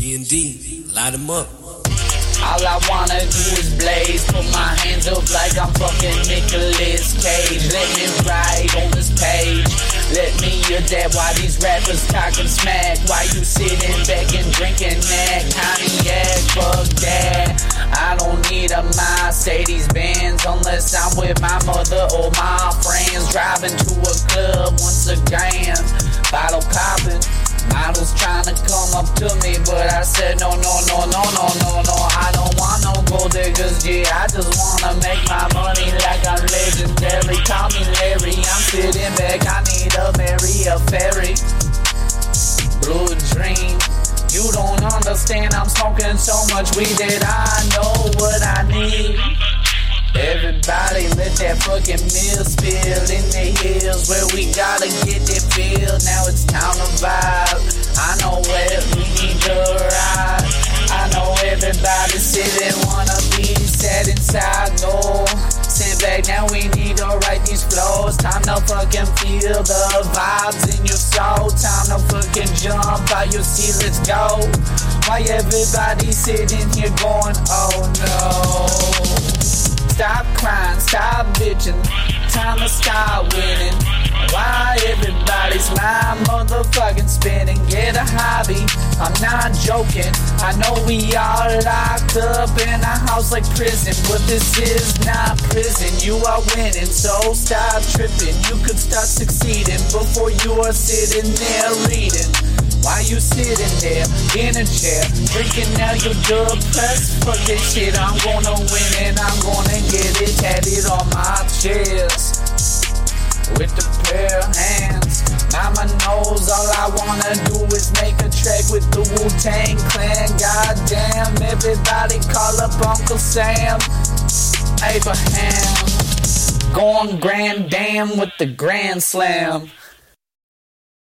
D&D, light them up. All I wanna do is blaze. Put my hands up like I'm fucking Nicolas Cage. Let me ride on this page. Let me adapt why these rappers talking smack. Why you sitting back and drinking that Kanye, Fuck that. I don't need a Mercedes Unless I'm with my mother or my friends. Driving to a club once again, bottle popping. Models trying to come up to me, but I said no, no, no, no, no, no, no. I don't want no gold diggers, yeah. I just wanna make my money like I'm legendary. Call me Larry, I'm sitting back. I need a Mary, a ferry. Blue dream. You don't understand, I'm smoking so much weed that I know what I need. That fucking meal spill in the hills where we gotta get that feel. Now it's time to vibe. I know where we need to ride. I know everybody sitting wanna be sad inside. No, sit back now. We need to write these flows. Time to fucking feel the vibes in your soul. Time to fucking jump out your seat. Let's go. Why everybody sitting here going, oh no? Stop crying, stop bitching. Time to start winning. Why everybody's my motherfucking spinning? Get a hobby. I'm not joking. I know we are locked up in a house like prison, but this is not prison. You are winning, so stop tripping. You could start succeeding before you are sitting there reading. Why you sitting there in a chair, drinking out your depressed? Fuck this shit, I'm gonna win and With the pair of hands, mama knows all I wanna do is make a track with the Wu Tang Clan. Goddamn, everybody call up Uncle Sam, Abraham. Going grand dam with the Grand Slam.